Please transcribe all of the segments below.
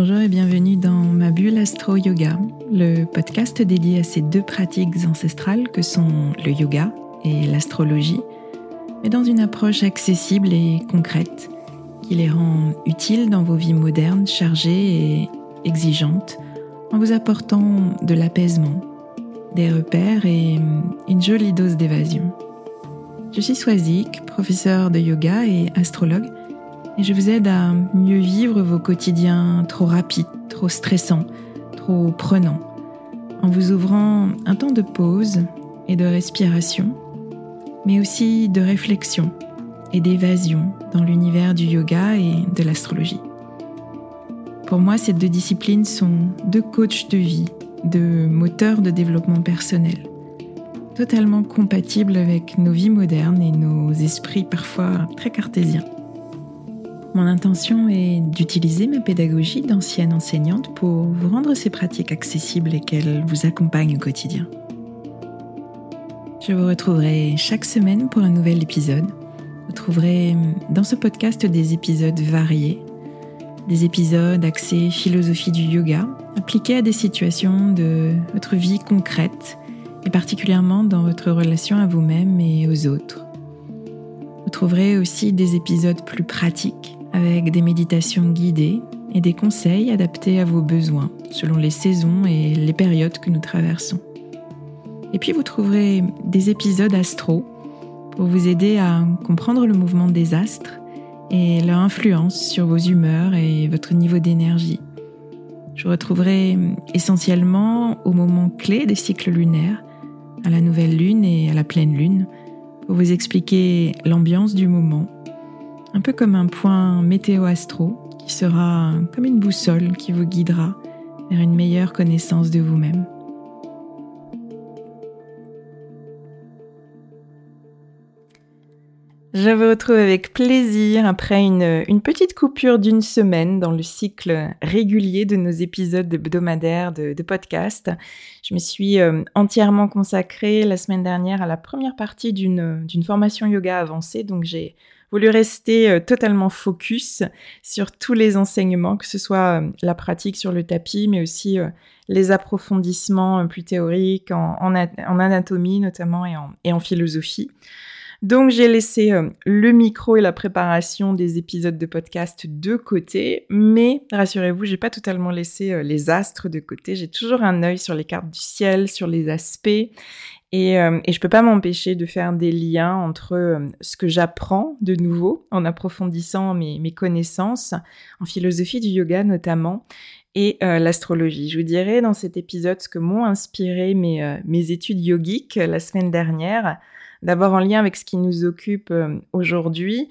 Bonjour et bienvenue dans ma bulle Astro Yoga, le podcast dédié à ces deux pratiques ancestrales que sont le yoga et l'astrologie, mais dans une approche accessible et concrète qui les rend utiles dans vos vies modernes, chargées et exigeantes, en vous apportant de l'apaisement, des repères et une jolie dose d'évasion. Je suis Swazik, professeur de yoga et astrologue, et je vous aide à mieux vivre vos quotidiens trop rapides, trop stressants, trop prenants, en vous ouvrant un temps de pause et de respiration, mais aussi de réflexion et d'évasion dans l'univers du yoga et de l'astrologie. Pour moi, ces deux disciplines sont deux coachs de vie, deux moteurs de développement personnel, totalement compatibles avec nos vies modernes et nos esprits parfois très cartésiens. Mon intention est d'utiliser ma pédagogie d'ancienne enseignante pour vous rendre ces pratiques accessibles et qu'elles vous accompagnent au quotidien. Je vous retrouverai chaque semaine pour un nouvel épisode. Vous trouverez dans ce podcast des épisodes variés, des épisodes axés philosophie du yoga, appliqués à des situations de votre vie concrète et particulièrement dans votre relation à vous-même et aux autres. Vous trouverez aussi des épisodes plus pratiques avec des méditations guidées et des conseils adaptés à vos besoins selon les saisons et les périodes que nous traversons. Et puis vous trouverez des épisodes astro pour vous aider à comprendre le mouvement des astres et leur influence sur vos humeurs et votre niveau d'énergie. Je retrouverai essentiellement au moment clé des cycles lunaires, à la nouvelle lune et à la pleine lune, pour vous expliquer l'ambiance du moment un peu comme un point météo-astro qui sera comme une boussole qui vous guidera vers une meilleure connaissance de vous-même. Je vous retrouve avec plaisir après une, petite coupure d'une semaine dans le cycle régulier de nos épisodes hebdomadaires de, de podcast. Je me suis euh, entièrement consacrée la semaine dernière à la première partie d'une formation yoga avancée, donc j'ai voulu rester euh, totalement focus sur tous les enseignements, que ce soit euh, la pratique sur le tapis, mais aussi les approfondissements plus théoriques en, anatomie notamment et en, philosophie. Donc j'ai laissé le micro et la préparation des épisodes de podcast de côté, mais rassurez-vous, j'ai pas totalement laissé les astres de côté. J'ai toujours un œil sur les cartes du ciel, sur les aspects, et, euh, et je peux pas m'empêcher de faire des liens entre euh, ce que j'apprends de nouveau en approfondissant mes, connaissances en philosophie du yoga notamment et euh, l'astrologie. Je vous dirai dans cet épisode ce que m'ont inspiré euh, mes études yogiques la semaine dernière. D'abord en lien avec ce qui nous occupe aujourd'hui,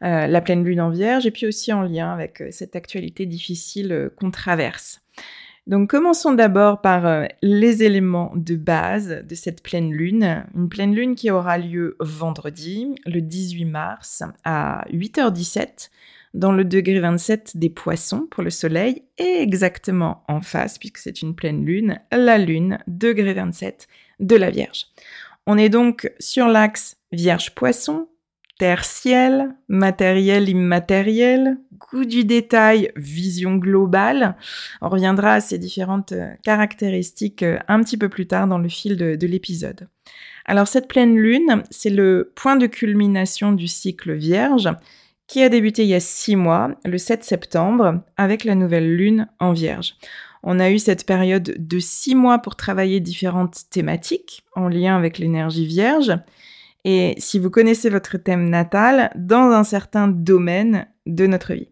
la pleine lune en vierge, et puis aussi en lien avec cette actualité difficile qu'on traverse. Donc commençons d'abord par euh, les éléments de base de cette pleine lune. Une pleine lune qui aura lieu vendredi, le 18 mars, à 8h17, dans le degré 27 des poissons pour le soleil, et exactement en face, puisque c'est une pleine lune, la lune, degré 27 de la Vierge. On est donc sur l'axe Vierge-Poisson, terre-ciel, matériel, immatériel, goût du détail, vision globale. On reviendra à ces différentes euh, caractéristiques euh, un petit peu plus tard dans le fil de l'épisode. Alors cette pleine lune, c'est le point de culmination du cycle vierge qui a débuté il y a six mois, le 7 septembre, avec la nouvelle lune en vierge. On a eu cette période de six mois pour travailler différentes thématiques en lien avec l'énergie vierge et si vous connaissez votre thème natal dans un certain domaine de notre vie.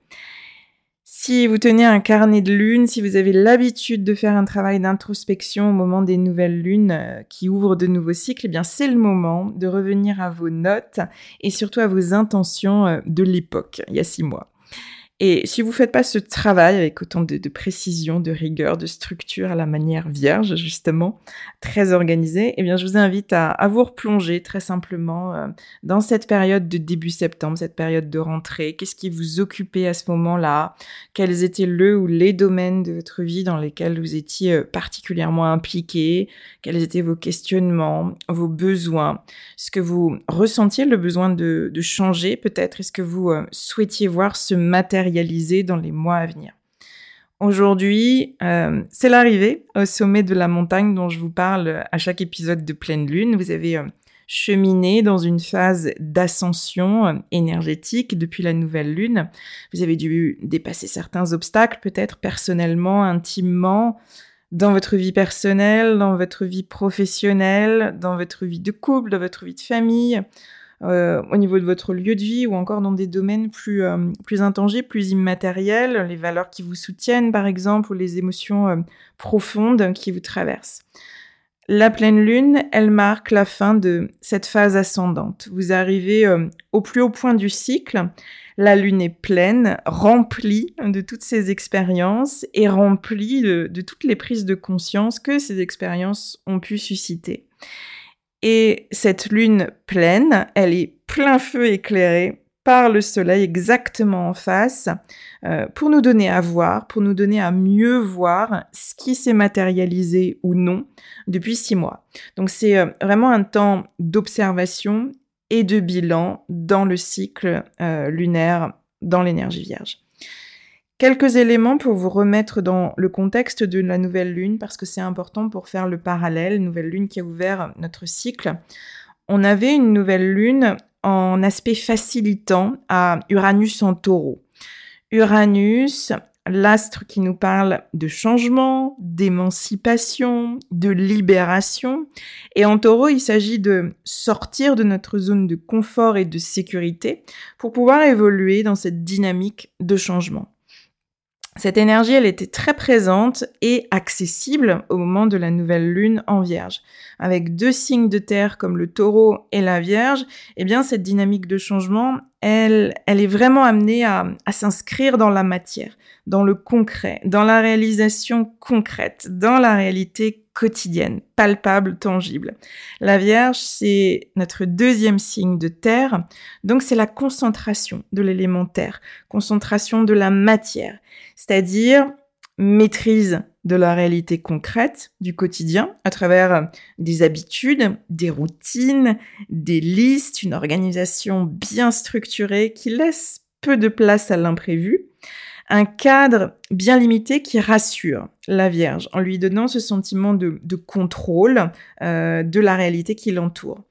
Si vous tenez un carnet de lune, si vous avez l'habitude de faire un travail d'introspection au moment des nouvelles lunes euh, qui ouvrent de nouveaux cycles, eh bien c'est le moment de revenir à vos notes et surtout à vos intentions euh, de l'époque, il y a six mois. Et si vous faites pas ce travail avec autant de, précision, de rigueur, de structure à la manière vierge, justement, très organisée, eh bien, je vous invite à, vous replonger très simplement euh, dans cette période de début septembre, cette période de rentrée. Qu'est-ce qui vous occupait à ce moment-là? Quels étaient le ou les domaines de votre vie dans lesquels vous étiez euh, particulièrement impliqué? Quels étaient vos questionnements, vos besoins? Ce que vous ressentiez le besoin de, de changer peut-être? Est-ce que vous euh, souhaitiez voir ce matériel dans les mois à venir. Aujourd'hui, euh, c'est l'arrivée au sommet de la montagne dont je vous parle à chaque épisode de pleine lune. Vous avez euh, cheminé dans une phase d'ascension euh, énergétique depuis la nouvelle lune. Vous avez dû dépasser certains obstacles, peut-être personnellement, intimement, dans votre vie personnelle, dans votre vie professionnelle, dans votre vie de couple, dans votre vie de famille, euh, au niveau de votre lieu de vie ou encore dans des domaines plus, euh, plus intangibles, plus immatériels, les valeurs qui vous soutiennent par exemple ou les émotions euh, profondes qui vous traversent. La pleine lune, elle marque la fin de cette phase ascendante. Vous arrivez au plus haut point du cycle. La lune est pleine, remplie de toutes ces expériences et remplie de, de toutes les prises de conscience que ces expériences ont pu susciter. Et cette lune pleine, elle est plein feu éclairée par le soleil exactement en face euh, pour nous donner à voir, pour nous donner à mieux voir ce qui s'est matérialisé ou non depuis six mois. Donc c'est euh, vraiment un temps d'observation et de bilan dans le cycle euh, lunaire dans l'énergie vierge. Quelques éléments pour vous remettre dans le contexte de la nouvelle lune, parce que c'est important pour faire le parallèle, nouvelle lune qui a ouvert notre cycle. On avait une nouvelle lune en aspect facilitant à Uranus en taureau. Uranus, l'astre qui nous parle de changement, d'émancipation, de libération. Et en taureau, il s'agit de sortir de notre zone de confort et de sécurité pour pouvoir évoluer dans cette dynamique de changement. Cette énergie, elle était très présente et accessible au moment de la nouvelle lune en Vierge. Avec deux signes de terre comme le taureau et la Vierge, eh bien, cette dynamique de changement, elle, est vraiment amenée à, à s'inscrire dans la matière, dans le concret, dans la réalisation concrète, dans la réalité quotidienne, palpable, tangible. La Vierge, c'est notre deuxième signe de terre, donc c'est la concentration de l'élément terre, concentration de la matière, c'est-à-dire maîtrise de la réalité concrète du quotidien à travers des habitudes, des routines, des listes, une organisation bien structurée qui laisse peu de place à l'imprévu un cadre bien limité qui rassure la Vierge en lui donnant ce sentiment de, contrôle euh, de la réalité qui l'entoure.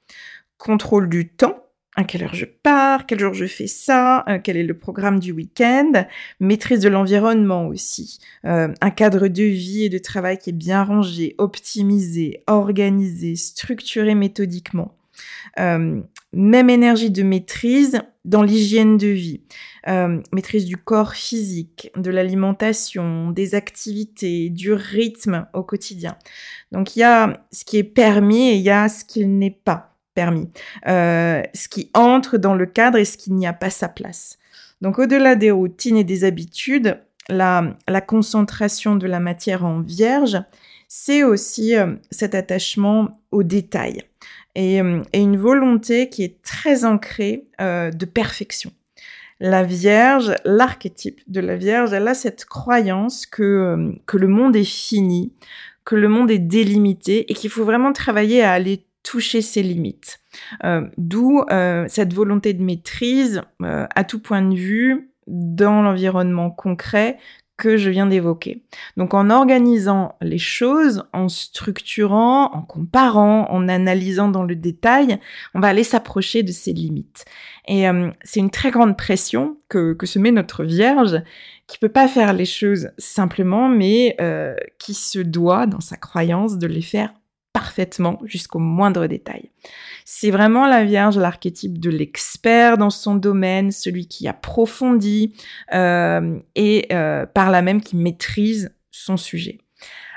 Contrôle du temps, à quelle heure je pars, quel jour je fais ça, euh, quel est le programme du week-end, maîtrise de l'environnement aussi, euh, un cadre de vie et de travail qui est bien rangé, optimisé, organisé, structuré méthodiquement. même énergie de maîtrise dans l'hygiène de vie. Euh, maîtrise du corps physique, de l'alimentation, des activités, du rythme au quotidien. Donc il y a ce qui est permis et il y a ce qui n'est pas Euh, ce qui entre dans le cadre et ce qui n'y a pas sa place. Donc au-delà des routines et des habitudes, la, concentration de la matière en vierge, c'est aussi euh, cet attachement aux détails et, et, une volonté qui est très ancrée de perfection la Vierge, l'archétype de la Vierge, elle a cette croyance que, euh, que le monde est fini, que le monde est délimité et qu'il faut vraiment travailler à aller toucher ses limites. Euh, d'où euh, cette volonté de maîtrise à tout point de vue dans l'environnement concret que je viens d'évoquer. Donc en organisant les choses, en structurant, en comparant, en analysant dans le détail, on va aller s'approcher de ses limites. Et euh, c'est une très grande pression que, se met notre Vierge, qui peut pas faire les choses simplement, mais euh, qui se doit, dans sa croyance, de les faire parfaitement jusqu'au moindre détail. C'est vraiment la Vierge, l'archétype de l'expert dans son domaine, celui qui approfondit euh, et euh, par là même qui maîtrise son sujet.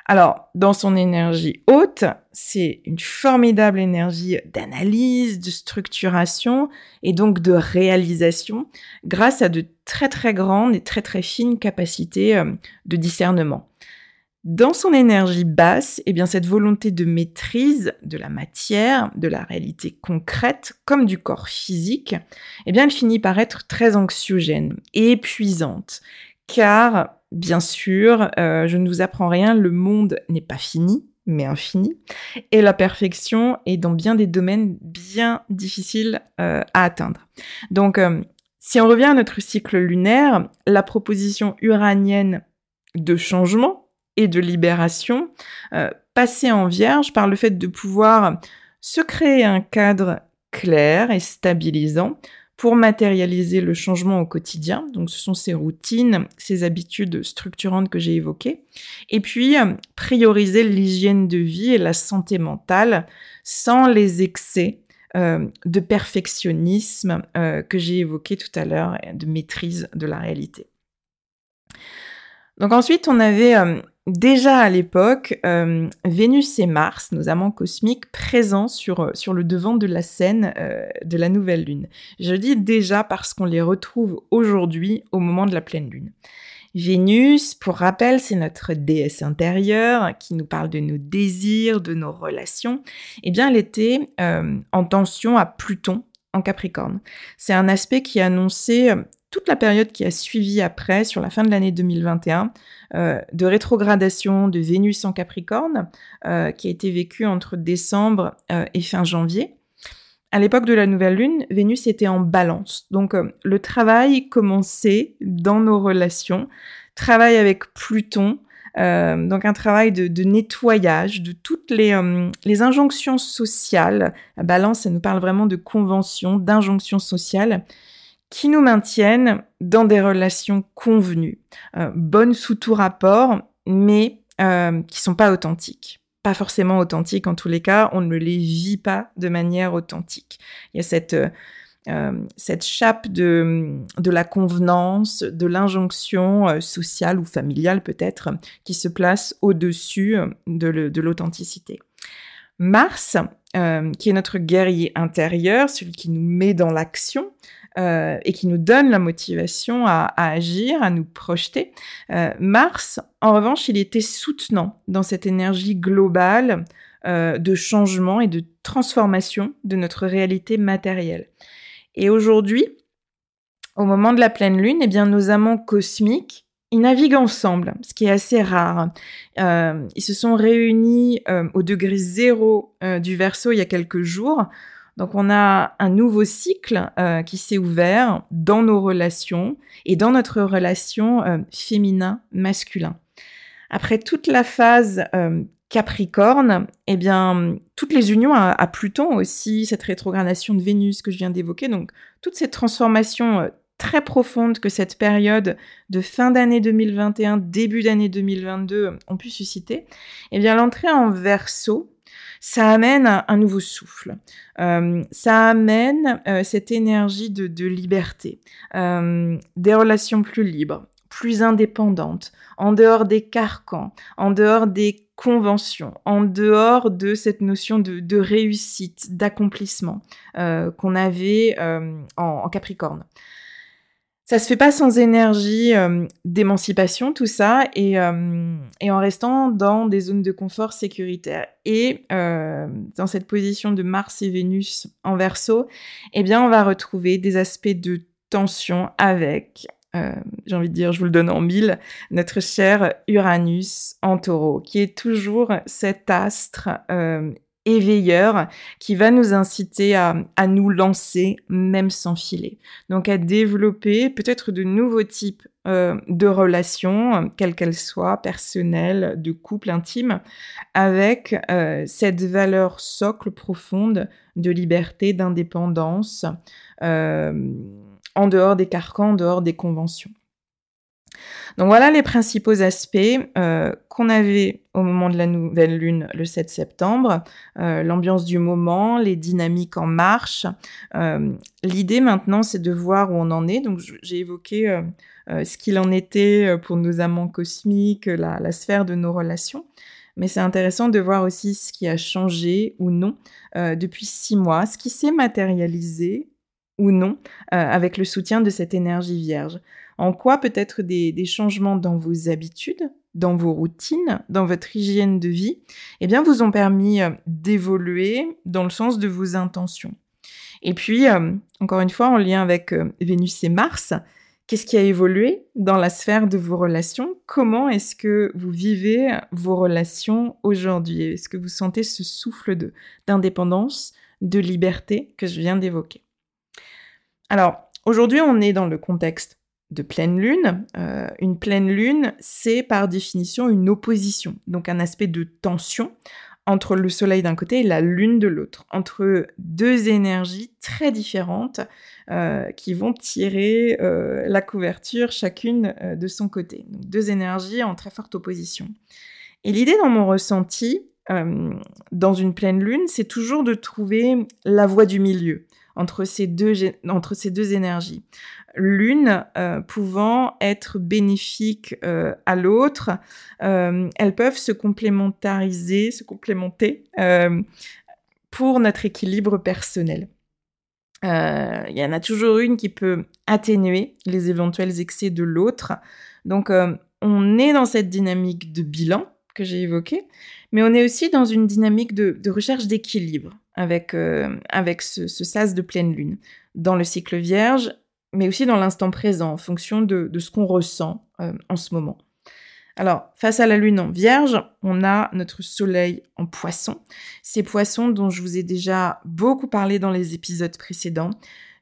Alors, dans son énergie haute, c'est une formidable énergie d'analyse, de structuration et donc de réalisation grâce à de très très grandes et très très fines capacités euh, de discernement. Dans son énergie basse, eh bien cette volonté de maîtrise de la matière, de la réalité concrète, comme du corps physique, eh bien elle finit par être très anxiogène et épuisante, car bien sûr, euh, je ne vous apprends rien, le monde n'est pas fini, mais infini, et la perfection est dans bien des domaines bien difficiles euh, à atteindre. Donc, euh, si on revient à notre cycle lunaire, la proposition uranienne de changement et de libération, euh, passer en vierge par le fait de pouvoir se créer un cadre clair et stabilisant pour matérialiser le changement au quotidien. Donc ce sont ces routines, ces habitudes structurantes que j'ai évoquées. Et puis euh, prioriser l'hygiène de vie et la santé mentale sans les excès euh, de perfectionnisme que j'ai évoqué tout à l'heure, de maîtrise de la réalité. Donc ensuite, on avait déjà à l'époque, euh, Vénus et Mars, nos amants cosmiques, présents sur, euh, le devant de la scène euh, de la nouvelle lune. Je dis déjà parce qu'on les retrouve aujourd'hui au moment de la pleine lune. Vénus, pour rappel, c'est notre déesse intérieure qui nous parle de nos désirs, de nos relations. Eh bien, elle était en tension à Pluton en Capricorne. C'est un aspect qui annonçait toute la période qui a suivi après, sur la fin de l'année 2021, euh, de rétrogradation de Vénus en Capricorne, euh, qui a été vécue entre décembre euh, et fin janvier. À l'époque de la nouvelle lune, Vénus était en balance. Donc le travail commençait dans nos relations, travail avec Pluton, donc un travail de, nettoyage de toutes les, les, injonctions sociales. La balance, ça nous parle vraiment de conventions, d'injonctions sociales qui nous maintiennent dans des relations convenues, euh, bonnes sous tout rapport, mais euh, qui sont pas authentiques. Pas forcément authentiques en tous les cas, on ne les vit pas de manière authentique. Il y a cette, euh, cette chape de, de la convenance, de l'injonction euh, sociale ou familiale peut-être, qui se place au-dessus de l'authenticité. Mars, qui est notre guerrier intérieur, celui qui nous met dans l'action, euh, et qui nous donne la motivation à, agir, à nous projeter. Euh, Mars, en revanche, il était soutenant dans cette énergie globale euh, de changement et de transformation de notre réalité matérielle. Et aujourd'hui, au moment de la pleine lune, eh bien, nos amants cosmiques, ils naviguent ensemble, ce qui est assez rare. ils se sont réunis au degré zéro du verso il y a quelques jours donc on a un nouveau cycle euh, qui s'est ouvert dans nos relations et dans notre relation euh, féminin-masculin. Après toute la phase euh, Capricorne, eh bien, toutes les unions à, à, Pluton aussi, cette rétrogradation de Vénus que je viens d'évoquer, donc toutes ces transformations très profondes que cette période de fin d'année 2021, début d'année 2022 ont pu susciter, eh bien, l'entrée en verso ça amène un, nouveau souffle. Euh, ça amène euh, cette énergie de, liberté, euh, des relations plus libres, plus indépendantes, en dehors des carcans, en dehors des conventions, en dehors de cette notion de, réussite, d'accomplissement qu'on avait en Capricorne ça se fait pas sans énergie euh, d'émancipation, tout ça, et, euh, et, en restant dans des zones de confort sécuritaire. Et euh, dans cette position de Mars et Vénus en verso, eh bien, on va retrouver des aspects de tension avec, j'ai envie de dire, je vous le donne en mille, notre cher Uranus en taureau, qui est toujours cet astre éveilleur qui va nous inciter à, nous lancer même sans filer. Donc à développer peut-être de nouveaux types euh, de relations, quelles qu'elles soient, personnelles, de couple, intime, avec euh, cette valeur socle profonde de liberté, d'indépendance, euh, en dehors des carcans, en dehors des conventions. Donc voilà les principaux aspects euh, qu'on avait au moment de la nouvelle lune le 7 septembre, euh, l'ambiance du moment, les dynamiques en marche. Euh, l'idée maintenant, c'est de voir où on en est. Donc j'ai évoqué ce qu'il en était pour nos amants cosmiques, la, la sphère de nos relations. Mais c'est intéressant de voir aussi ce qui a changé ou non depuis six mois, ce qui s'est matérialisé ou non avec le soutien de cette énergie vierge. En quoi peut-être des, changements dans vos habitudes, dans vos routines, dans votre hygiène de vie, eh bien, vous ont permis euh, d'évoluer dans le sens de vos intentions? Et puis, euh, encore une fois, en lien avec euh, Vénus et Mars, qu'est-ce qui a évolué dans la sphère de vos relations? Comment est-ce que vous vivez vos relations aujourd'hui? Est-ce que vous sentez ce souffle d'indépendance, de liberté que je viens d'évoquer? Alors, aujourd'hui, on est dans le contexte de pleine lune. Euh, une pleine lune, c'est par définition une opposition, donc un aspect de tension entre le soleil d'un côté et la lune de l'autre, entre deux énergies très différentes euh, qui vont tirer euh, la couverture chacune de son côté. deux énergies en très forte opposition. Et l'idée dans mon ressenti, dans une pleine lune, c'est toujours de trouver la voie du milieu entre ces deux, entre ces deux énergies l'une euh, pouvant être bénéfique euh, à l'autre. Euh, elles peuvent se complémentariser, se complémenter pour notre équilibre personnel. Il y en a toujours une qui peut atténuer les éventuels excès de l'autre. Donc, on est dans cette dynamique de bilan que j'ai évoquée, mais on est aussi dans une dynamique de, recherche d'équilibre avec, avec ce, ce sas de pleine lune. Dans le cycle vierge, mais aussi dans l'instant présent, en fonction de, ce qu'on ressent euh, en ce moment. Alors, face à la lune en vierge, on a notre soleil en poisson. Ces poissons dont je vous ai déjà beaucoup parlé dans les épisodes précédents.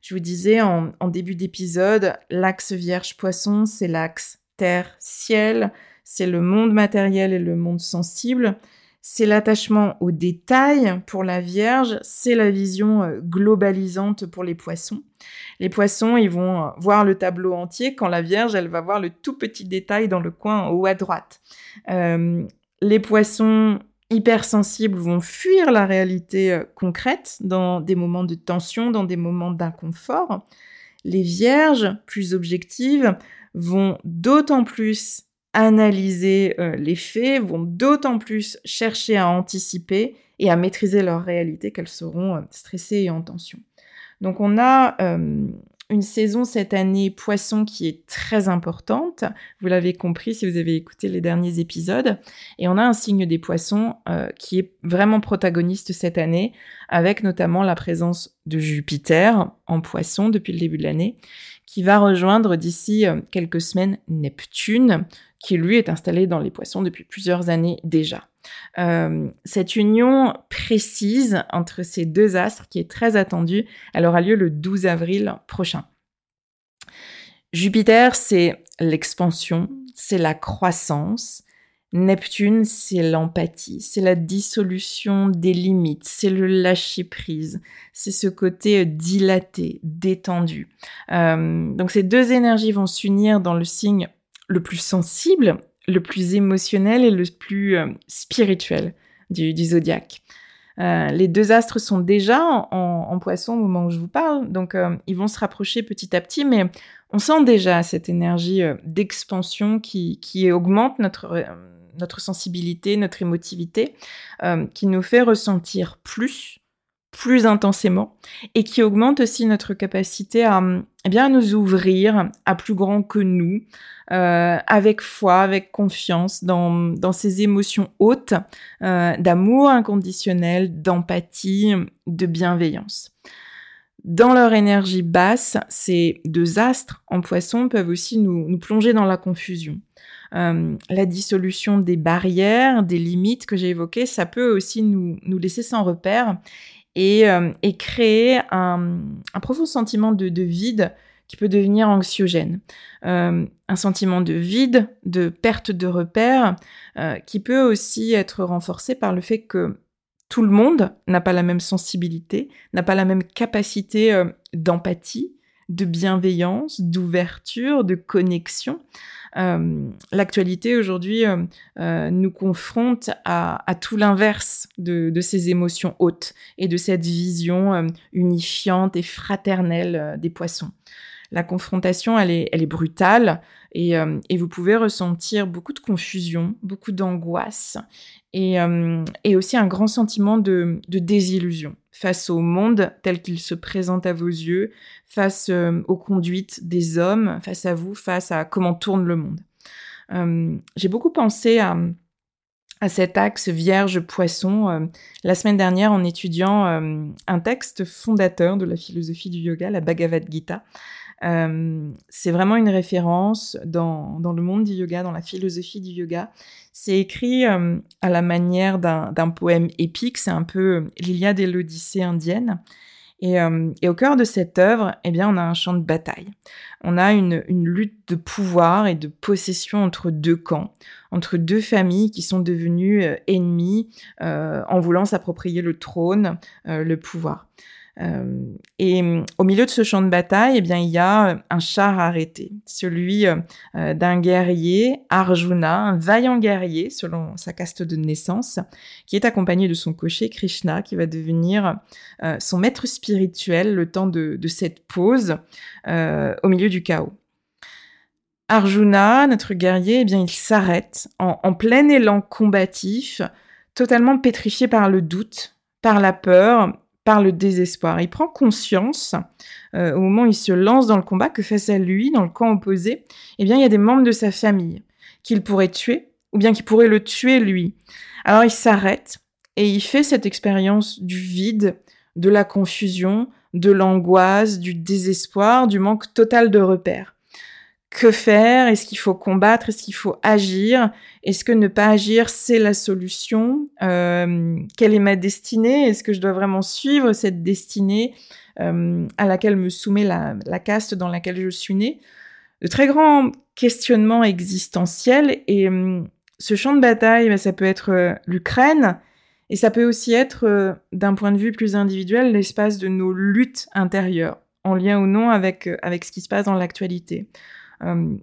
Je vous disais en, en début d'épisode, l'axe vierge-poisson, c'est l'axe terre-ciel, c'est le monde matériel et le monde sensible c'est l'attachement aux détails pour la Vierge, c'est la vision euh, globalisante pour les poissons. Les poissons, ils vont euh, voir le tableau entier, quand la Vierge, elle va voir le tout petit détail dans le coin en haut à droite. Euh, les poissons hypersensibles vont fuir la réalité concrète dans des moments de tension, dans des moments d'inconfort. Les vierges, plus objectives, vont d'autant plus analyser euh, les faits, vont d'autant plus chercher à anticiper et à maîtriser leur réalité qu'elles seront euh, stressées et en tension. Donc on a euh, une saison cette année poisson qui est très importante, vous l'avez compris si vous avez écouté les derniers épisodes, et on a un signe des poissons qui est vraiment protagoniste cette année, avec notamment la présence de Jupiter en poisson depuis le début de l'année, qui va rejoindre d'ici quelques semaines Neptune, qui lui est installé dans les poissons depuis plusieurs années déjà. Euh, cette union précise entre ces deux astres, qui est très attendue, elle aura lieu le 12 avril prochain. Jupiter, c'est l'expansion, c'est la croissance. Neptune, c'est l'empathie, c'est la dissolution des limites, c'est le lâcher-prise, c'est ce côté dilaté, détendu. Euh, donc ces deux énergies vont s'unir dans le signe le plus sensible, le plus émotionnel et le plus euh, spirituel du, zodiaque. Euh, les deux astres sont déjà en, poisson au moment où je vous parle, donc euh, ils vont se rapprocher petit à petit, mais on sent déjà cette énergie d'expansion qui, augmente notre, notre sensibilité, notre émotivité, qui nous fait ressentir plus, plus intensément, et qui augmente aussi notre capacité à, eh bien, à nous ouvrir à plus grand que nous, euh, avec foi, avec confiance dans, dans ces émotions hautes euh, d'amour inconditionnel, d'empathie, de bienveillance. Dans leur énergie basse, ces deux astres en poisson peuvent aussi nous, nous plonger dans la confusion. Euh, la dissolution des barrières, des limites que j'ai évoquées, ça peut aussi nous, nous laisser sans repère et, euh, créer un, profond sentiment de, de vide qui peut devenir anxiogène. Euh, un sentiment de vide, de perte de repères, euh, qui peut aussi être renforcé par le fait que tout le monde n'a pas la même sensibilité, n'a pas la même capacité d'empathie, de bienveillance, d'ouverture, de connexion. L'actualité aujourd'hui nous confronte à, tout l'inverse de, ces émotions hautes et de cette vision unifiante et fraternelle des poissons. La confrontation, elle est, elle est brutale euh, et, vous pouvez ressentir beaucoup de confusion, beaucoup d'angoisse et, euh, et, aussi un grand sentiment de, désillusion face au monde tel qu'il se présente à vos yeux, face euh, aux conduites des hommes, face à vous, face à comment tourne le monde. J'ai beaucoup pensé à, à cet axe vierge-poisson la semaine dernière en étudiant un texte fondateur de la philosophie du yoga, la Bhagavad Gita, euh, c'est vraiment une référence dans, dans, le monde du yoga, dans la philosophie du yoga. C'est écrit euh, à la manière d'un poème épique, c'est un peu l'Iliade et l'Odyssée indienne. Et, au cœur de cette œuvre, eh bien, on a un champ de bataille. On a une, lutte de pouvoir et de possession entre deux camps, entre deux familles qui sont devenues ennemies en voulant s'approprier le trône, le pouvoir. Euh, et mm, au milieu de ce champ de bataille, eh il y a euh, un char arrêté, celui euh, d'un guerrier, Arjuna, un vaillant guerrier selon sa caste de naissance, qui est accompagné de son cocher Krishna, qui va devenir son maître spirituel le temps de, cette pause au milieu du chaos. Arjuna, notre guerrier, eh bien, il s'arrête en plein élan combatif, totalement pétrifié par le doute, par la peur par le désespoir. Il prend conscience euh, au moment où il se lance dans le combat que face à lui, dans le camp opposé, eh bien, il y a des membres de sa famille qu'il pourrait tuer ou bien qui pourraient le tuer lui. Alors il s'arrête et il fait cette expérience du vide, de la confusion, de l'angoisse, du désespoir, du manque total de repères que faire Est-ce qu'il faut combattre Est-ce qu'il faut agir Est-ce que ne pas agir, c'est la solution euh, Quelle est ma destinée Est-ce que je dois vraiment suivre cette destinée euh, à laquelle me soumet la, caste dans laquelle je suis née De très grands questionnements existentiels. Et euh, ce champ de bataille, bah, ça peut être l'Ukraine. Et ça peut aussi être, d'un point de vue plus individuel, l'espace de nos luttes intérieures, en lien ou non avec, avec ce qui se passe dans l'actualité. Euh,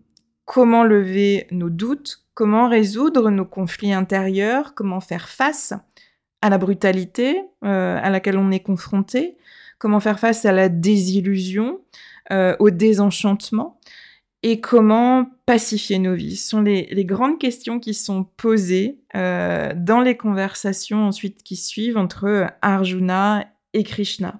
comment lever nos doutes, comment résoudre nos conflits intérieurs, comment faire face à la brutalité euh, à laquelle on est confronté, comment faire face à la désillusion, euh, au désenchantement, et comment pacifier nos vies? Ce sont les, grandes questions qui sont posées dans les conversations ensuite qui suivent entre Arjuna et Krishna.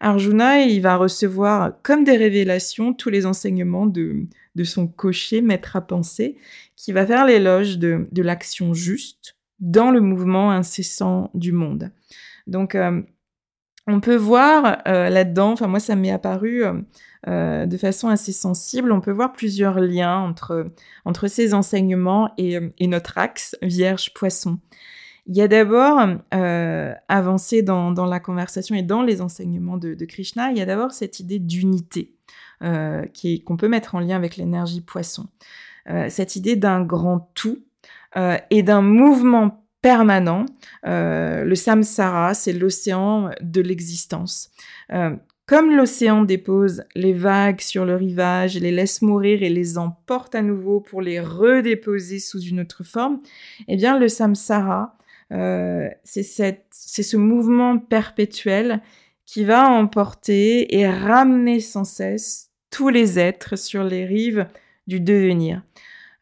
Arjuna, il va recevoir comme des révélations tous les enseignements de, son cocher, maître à penser, qui va faire l'éloge de, l'action juste dans le mouvement incessant du monde. Donc, euh, on peut voir euh, là-dedans, enfin moi ça m'est apparu euh, de façon assez sensible, on peut voir plusieurs liens entre, entre ces enseignements et, et notre axe Vierge-Poisson. Il y a d'abord, euh, avancé dans, dans, la conversation et dans les enseignements de, de Krishna, il y a d'abord cette idée d'unité euh, qu'on peut mettre en lien avec l'énergie poisson. Euh, cette idée d'un grand tout euh, et d'un mouvement permanent. Euh, le samsara, c'est l'océan de l'existence. Euh, comme l'océan dépose les vagues sur le rivage, les laisse mourir et les emporte à nouveau pour les redéposer sous une autre forme, eh bien le samsara, euh, c'est ce mouvement perpétuel qui va emporter et ramener sans cesse tous les êtres sur les rives du devenir.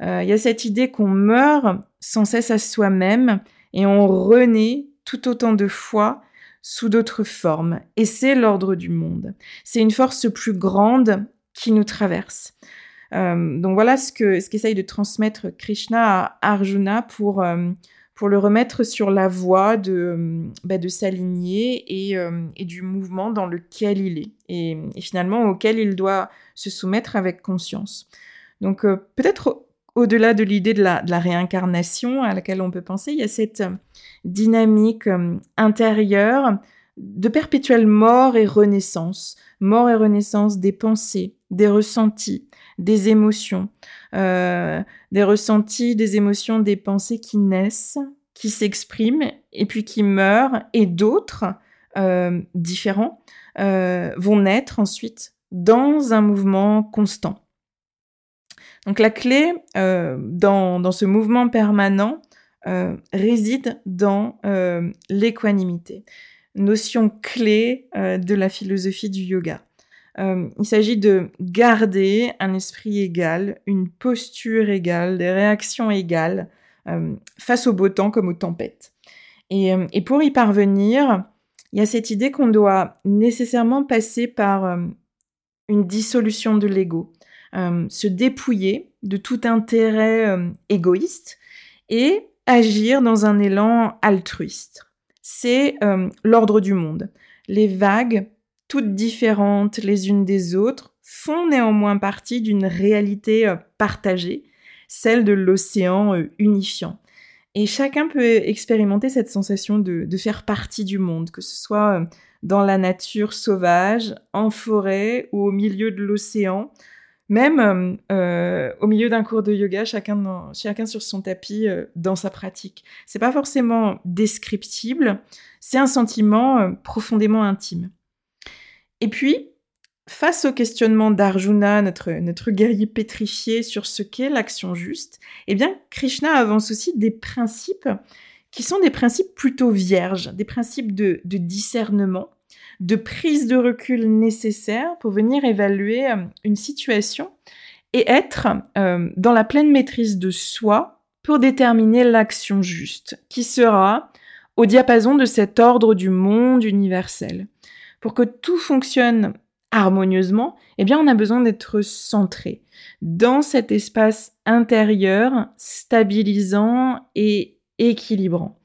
Euh, il y a cette idée qu'on meurt sans cesse à soi-même et on renaît tout autant de fois sous d'autres formes. Et c'est l'ordre du monde. C'est une force plus grande qui nous traverse. Euh, donc voilà ce que ce qu'essaye de transmettre Krishna à Arjuna pour pour le remettre sur la voie de, euh, bah, de s'aligner et, euh, et, du mouvement dans lequel il est, et, finalement auquel il doit se soumettre avec conscience. Donc euh, peut-être au-delà de l'idée de de la, réincarnation à laquelle on peut penser, il y a cette dynamique intérieure de perpétuelle mort et renaissance, mort et renaissance des pensées, des ressentis, des émotions, euh, des ressentis, des émotions, des pensées qui naissent, qui s'expriment et puis qui meurent, et d'autres euh, différents euh, vont naître ensuite dans un mouvement constant. Donc la clé dans, dans, ce mouvement permanent réside dans l'équanimité, notion clé de la philosophie du yoga. Euh, il s'agit de garder un esprit égal, une posture égale, des réactions égales euh, face au beau temps comme aux tempêtes. Euh, et, pour y parvenir, il y a cette idée qu'on doit nécessairement passer par une dissolution de l'ego, se dépouiller de tout intérêt égoïste et agir dans un élan altruiste. C'est l'ordre du monde. Les vagues toutes différentes les unes des autres, font néanmoins partie d'une réalité euh, partagée, celle de l'océan euh, unifiant. Et chacun peut expérimenter cette sensation de, faire partie du monde, que ce soit euh, dans la nature sauvage, en forêt ou au milieu de l'océan. Même au milieu d'un cours de yoga, chacun, chacun sur son tapis dans sa pratique. C'est pas forcément descriptible, c'est un sentiment profondément intime. Et puis, Face au questionnement d'Arjuna, notre, guerrier pétrifié sur ce qu'est l'action juste, eh bien, Krishna avance aussi des principes qui sont des principes plutôt vierges, des principes de, discernement, de prise de recul nécessaire pour venir évaluer euh, une situation et être euh, dans la pleine maîtrise de soi pour déterminer l'action juste, qui sera au diapason de cet ordre du monde universel. Pour que tout fonctionne harmonieusement, eh bien on a besoin d'être centré dans cet espace intérieur stabilisant et équilibrant.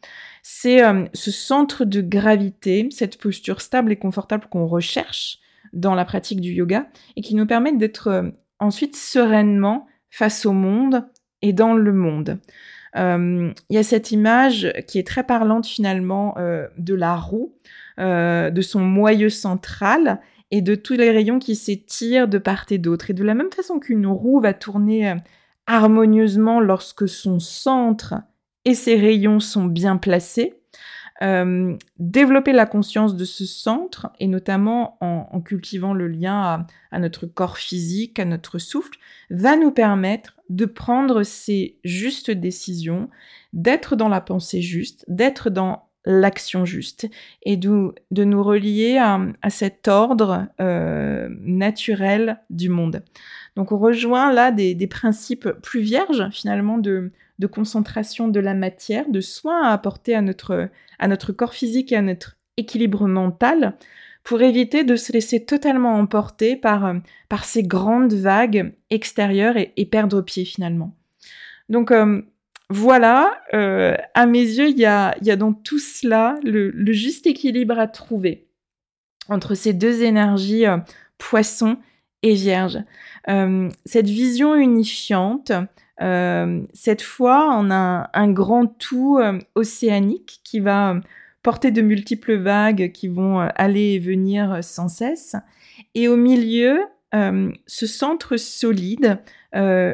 C'est euh, ce centre de gravité, cette posture stable et confortable qu'on recherche dans la pratique du yoga et qui nous permet d'être euh, ensuite sereinement face au monde et dans le monde. Euh, il y a cette image qui est très parlante finalement de la roue, de son moyeu central et de tous les rayons qui s'étirent de part et d'autre. Et de la même façon qu'une roue va tourner euh, harmonieusement lorsque son centre et ses rayons sont bien placés, euh, développer la conscience de ce centre, et notamment en, cultivant le lien à, notre corps physique, à notre souffle, va nous permettre de prendre ces justes décisions, d'être dans la pensée juste, d'être dans l'action juste et de, de nous relier à, cet ordre euh, naturel du monde. Donc on rejoint là des, principes plus vierges finalement de, de, concentration de la matière, de soins à apporter à notre, à notre corps physique et à notre équilibre mental pour éviter de se laisser totalement emporter par, par ces grandes vagues extérieures et, perdre pied finalement. Donc euh, voilà, euh, à mes yeux, il y a, dans tout cela le, juste équilibre à trouver entre ces deux énergies, euh, poisson et vierge. Euh, cette vision unifiante, cette fois, on a un, grand tout océanique qui va porter de multiples vagues qui vont aller et venir sans cesse. Et au milieu, ce centre solide,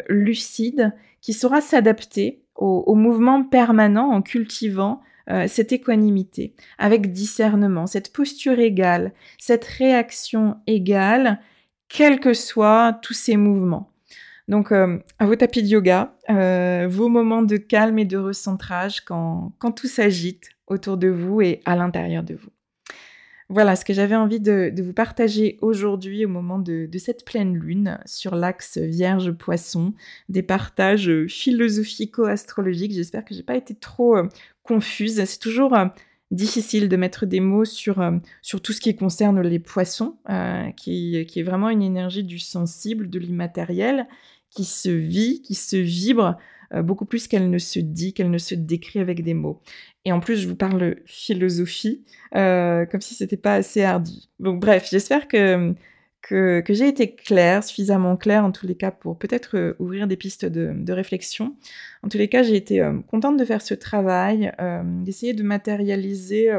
lucide, qui saura s'adapter au, mouvement permanent en cultivant euh, cette équanimité, avec discernement, cette posture égale, cette réaction égale, quels que soient tous ces mouvements. Donc, euh, à vos tapis de yoga, euh, vos moments de calme et de recentrage quand, quand tout s'agite autour de vous et à l'intérieur de vous. Voilà ce que j'avais envie de, vous partager aujourd'hui au moment de, cette pleine lune sur l'axe Vierge-Poisson, des partages philosophico-astrologiques. J'espère que j'ai pas été trop euh, confuse. C'est toujours euh, difficile de mettre des mots sur, euh, sur tout ce qui concerne les poissons, qui, qui est vraiment une énergie du sensible, de l'immatériel, qui se vit, qui se vibre euh, beaucoup plus qu'elle ne se dit, qu'elle ne se décrit avec des mots. Et en plus, je vous parle philosophie, euh, comme si c'était pas assez ardu. Donc bref, j'espère que, que, j'ai été claire, suffisamment claire en tous les cas pour peut-être euh, ouvrir des pistes de, réflexion. En tous les cas, j'ai été contente de faire ce travail, d'essayer de matérialiser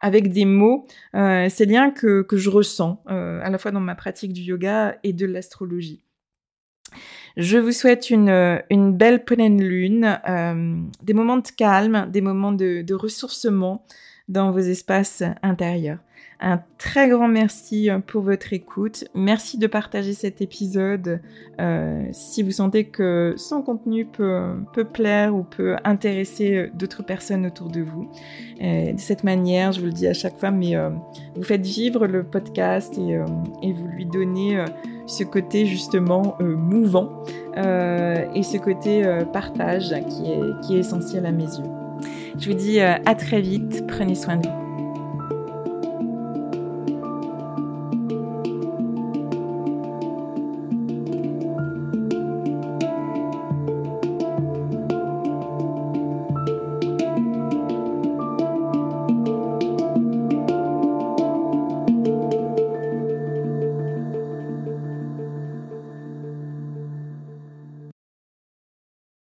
avec des mots ces liens que, que je ressens à la fois dans ma pratique du yoga et de l'astrologie. Je vous souhaite une, belle pleine lune, euh, des moments de calme, des moments de, ressourcement dans vos espaces intérieurs. Un très grand merci pour votre écoute. Merci de partager cet épisode euh, si vous sentez que son contenu peut, plaire ou peut intéresser euh, d'autres personnes autour de vous. de cette manière, je vous le dis à chaque fois, mais vous faites vivre le podcast et vous lui donnez ce côté justement mouvant et ce côté partage qui est, qui est essentiel à mes yeux. Je vous dis à très vite, prenez soin de vous.